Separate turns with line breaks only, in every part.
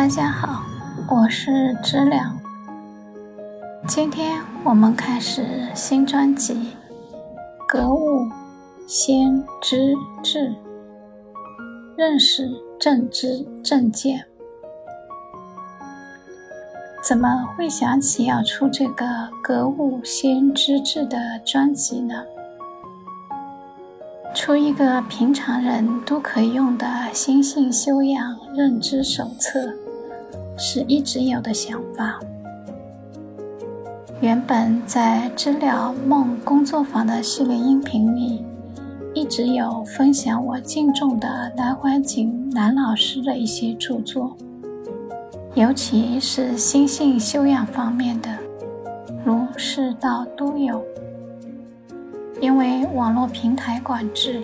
大家好，我是知了。今天我们开始新专辑《格物先知志》，认识正知正见。怎么会想起要出这个《格物先知志》的专辑呢？出一个平常人都可以用的心性修养认知手册，是一直有的想法。原本在知了梦工作坊的系列音频里，一直有分享我敬重的南怀瑾南老师的一些著作，尤其是心性修养方面的，如世道都有。因为网络平台管制，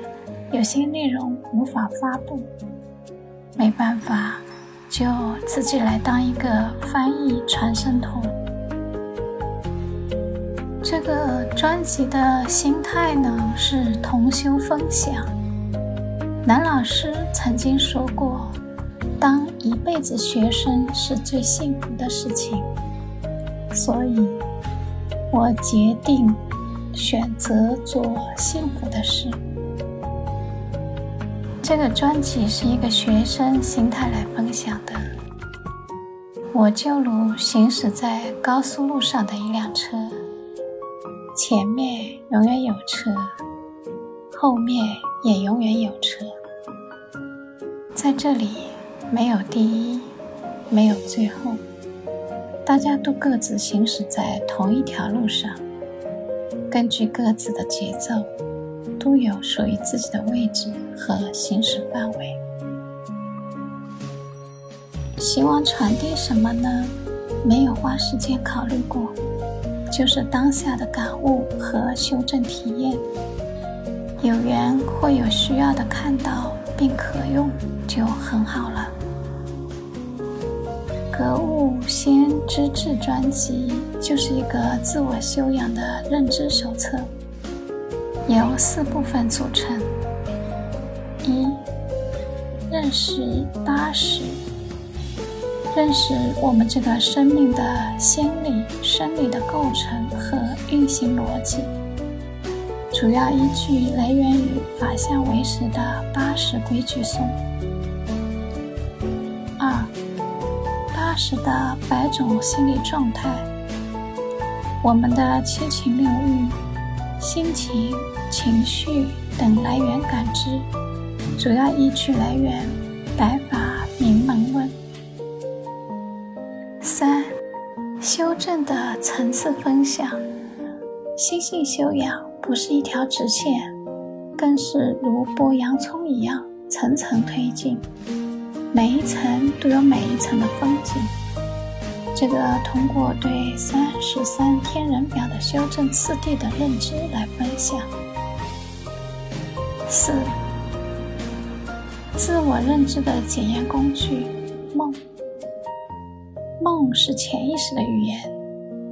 有些内容无法发布，没办法，就自己来当一个翻译传声筒。这个专辑的心态呢是同修分享。南老师曾经说过，当一辈子学生是最幸福的事情，所以我决定。选择做幸福的事。这个专辑是一个学生心态来分享的。我就如行驶在高速路上的一辆车，前面永远有车，后面也永远有车。在这里，没有第一，没有最后，大家都各自行驶在同一条路上。根据各自的节奏，都有属于自己的位置和行驶范围。希望传递什么呢？没有花时间考虑过，就是当下的感悟和修正体验。有缘或有需要的看到并可用，就很好了。格物先知志专辑就是一个自我修养的认知手册，由四部分组成：一、认识八识，认识我们这个生命的心理、生理的构成和运行逻辑，主要依据来源于法相唯识的八识规矩颂。时的百种心理状态，我们的七情六欲、心情、情绪等来源感知，主要依据来源《白法明门论》。三、修正的层次分享，心性修养不是一条直线，更是如剥洋葱一样层层推进。每一层都有每一层的风景。这个通过对三十三天人表的修正次第的认知来分享。四、自我认知的检验工具——梦。梦是潜意识的语言，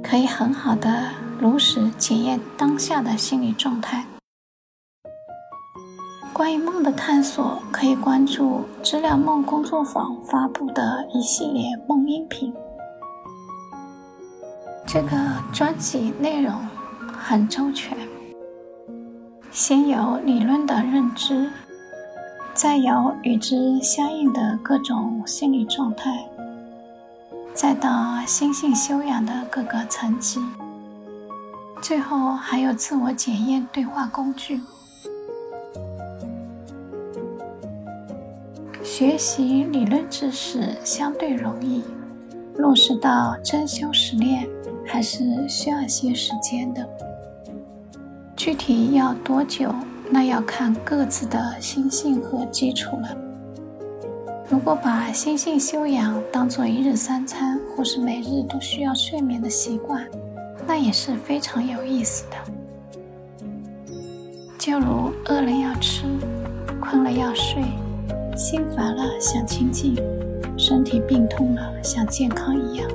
可以很好的如实检验当下的心理状态。关于梦的探索，可以关注知了梦工作坊发布的一系列梦音频。这个专辑内容很周全，先有理论的认知，再有与之相应的各种心理状态，再到心性修养的各个层级，最后还有自我检验对话工具。学习理论知识相对容易，落实到真修实练还是需要些时间的。具体要多久，那要看各自的心性和基础了。如果把心性修养当做一日三餐，或是每日都需要睡眠的习惯，那也是非常有意思的。就如饿了要吃，困了要睡。心烦了想清静，身体病痛了想健康一样，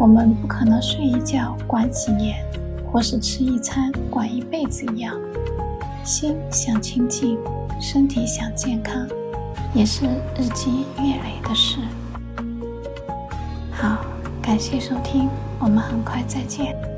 我们不可能睡一觉管几年，或是吃一餐管一辈子一样。心想清净，身体想健康，也是日积月累的事。好，感谢收听，我们很快再见。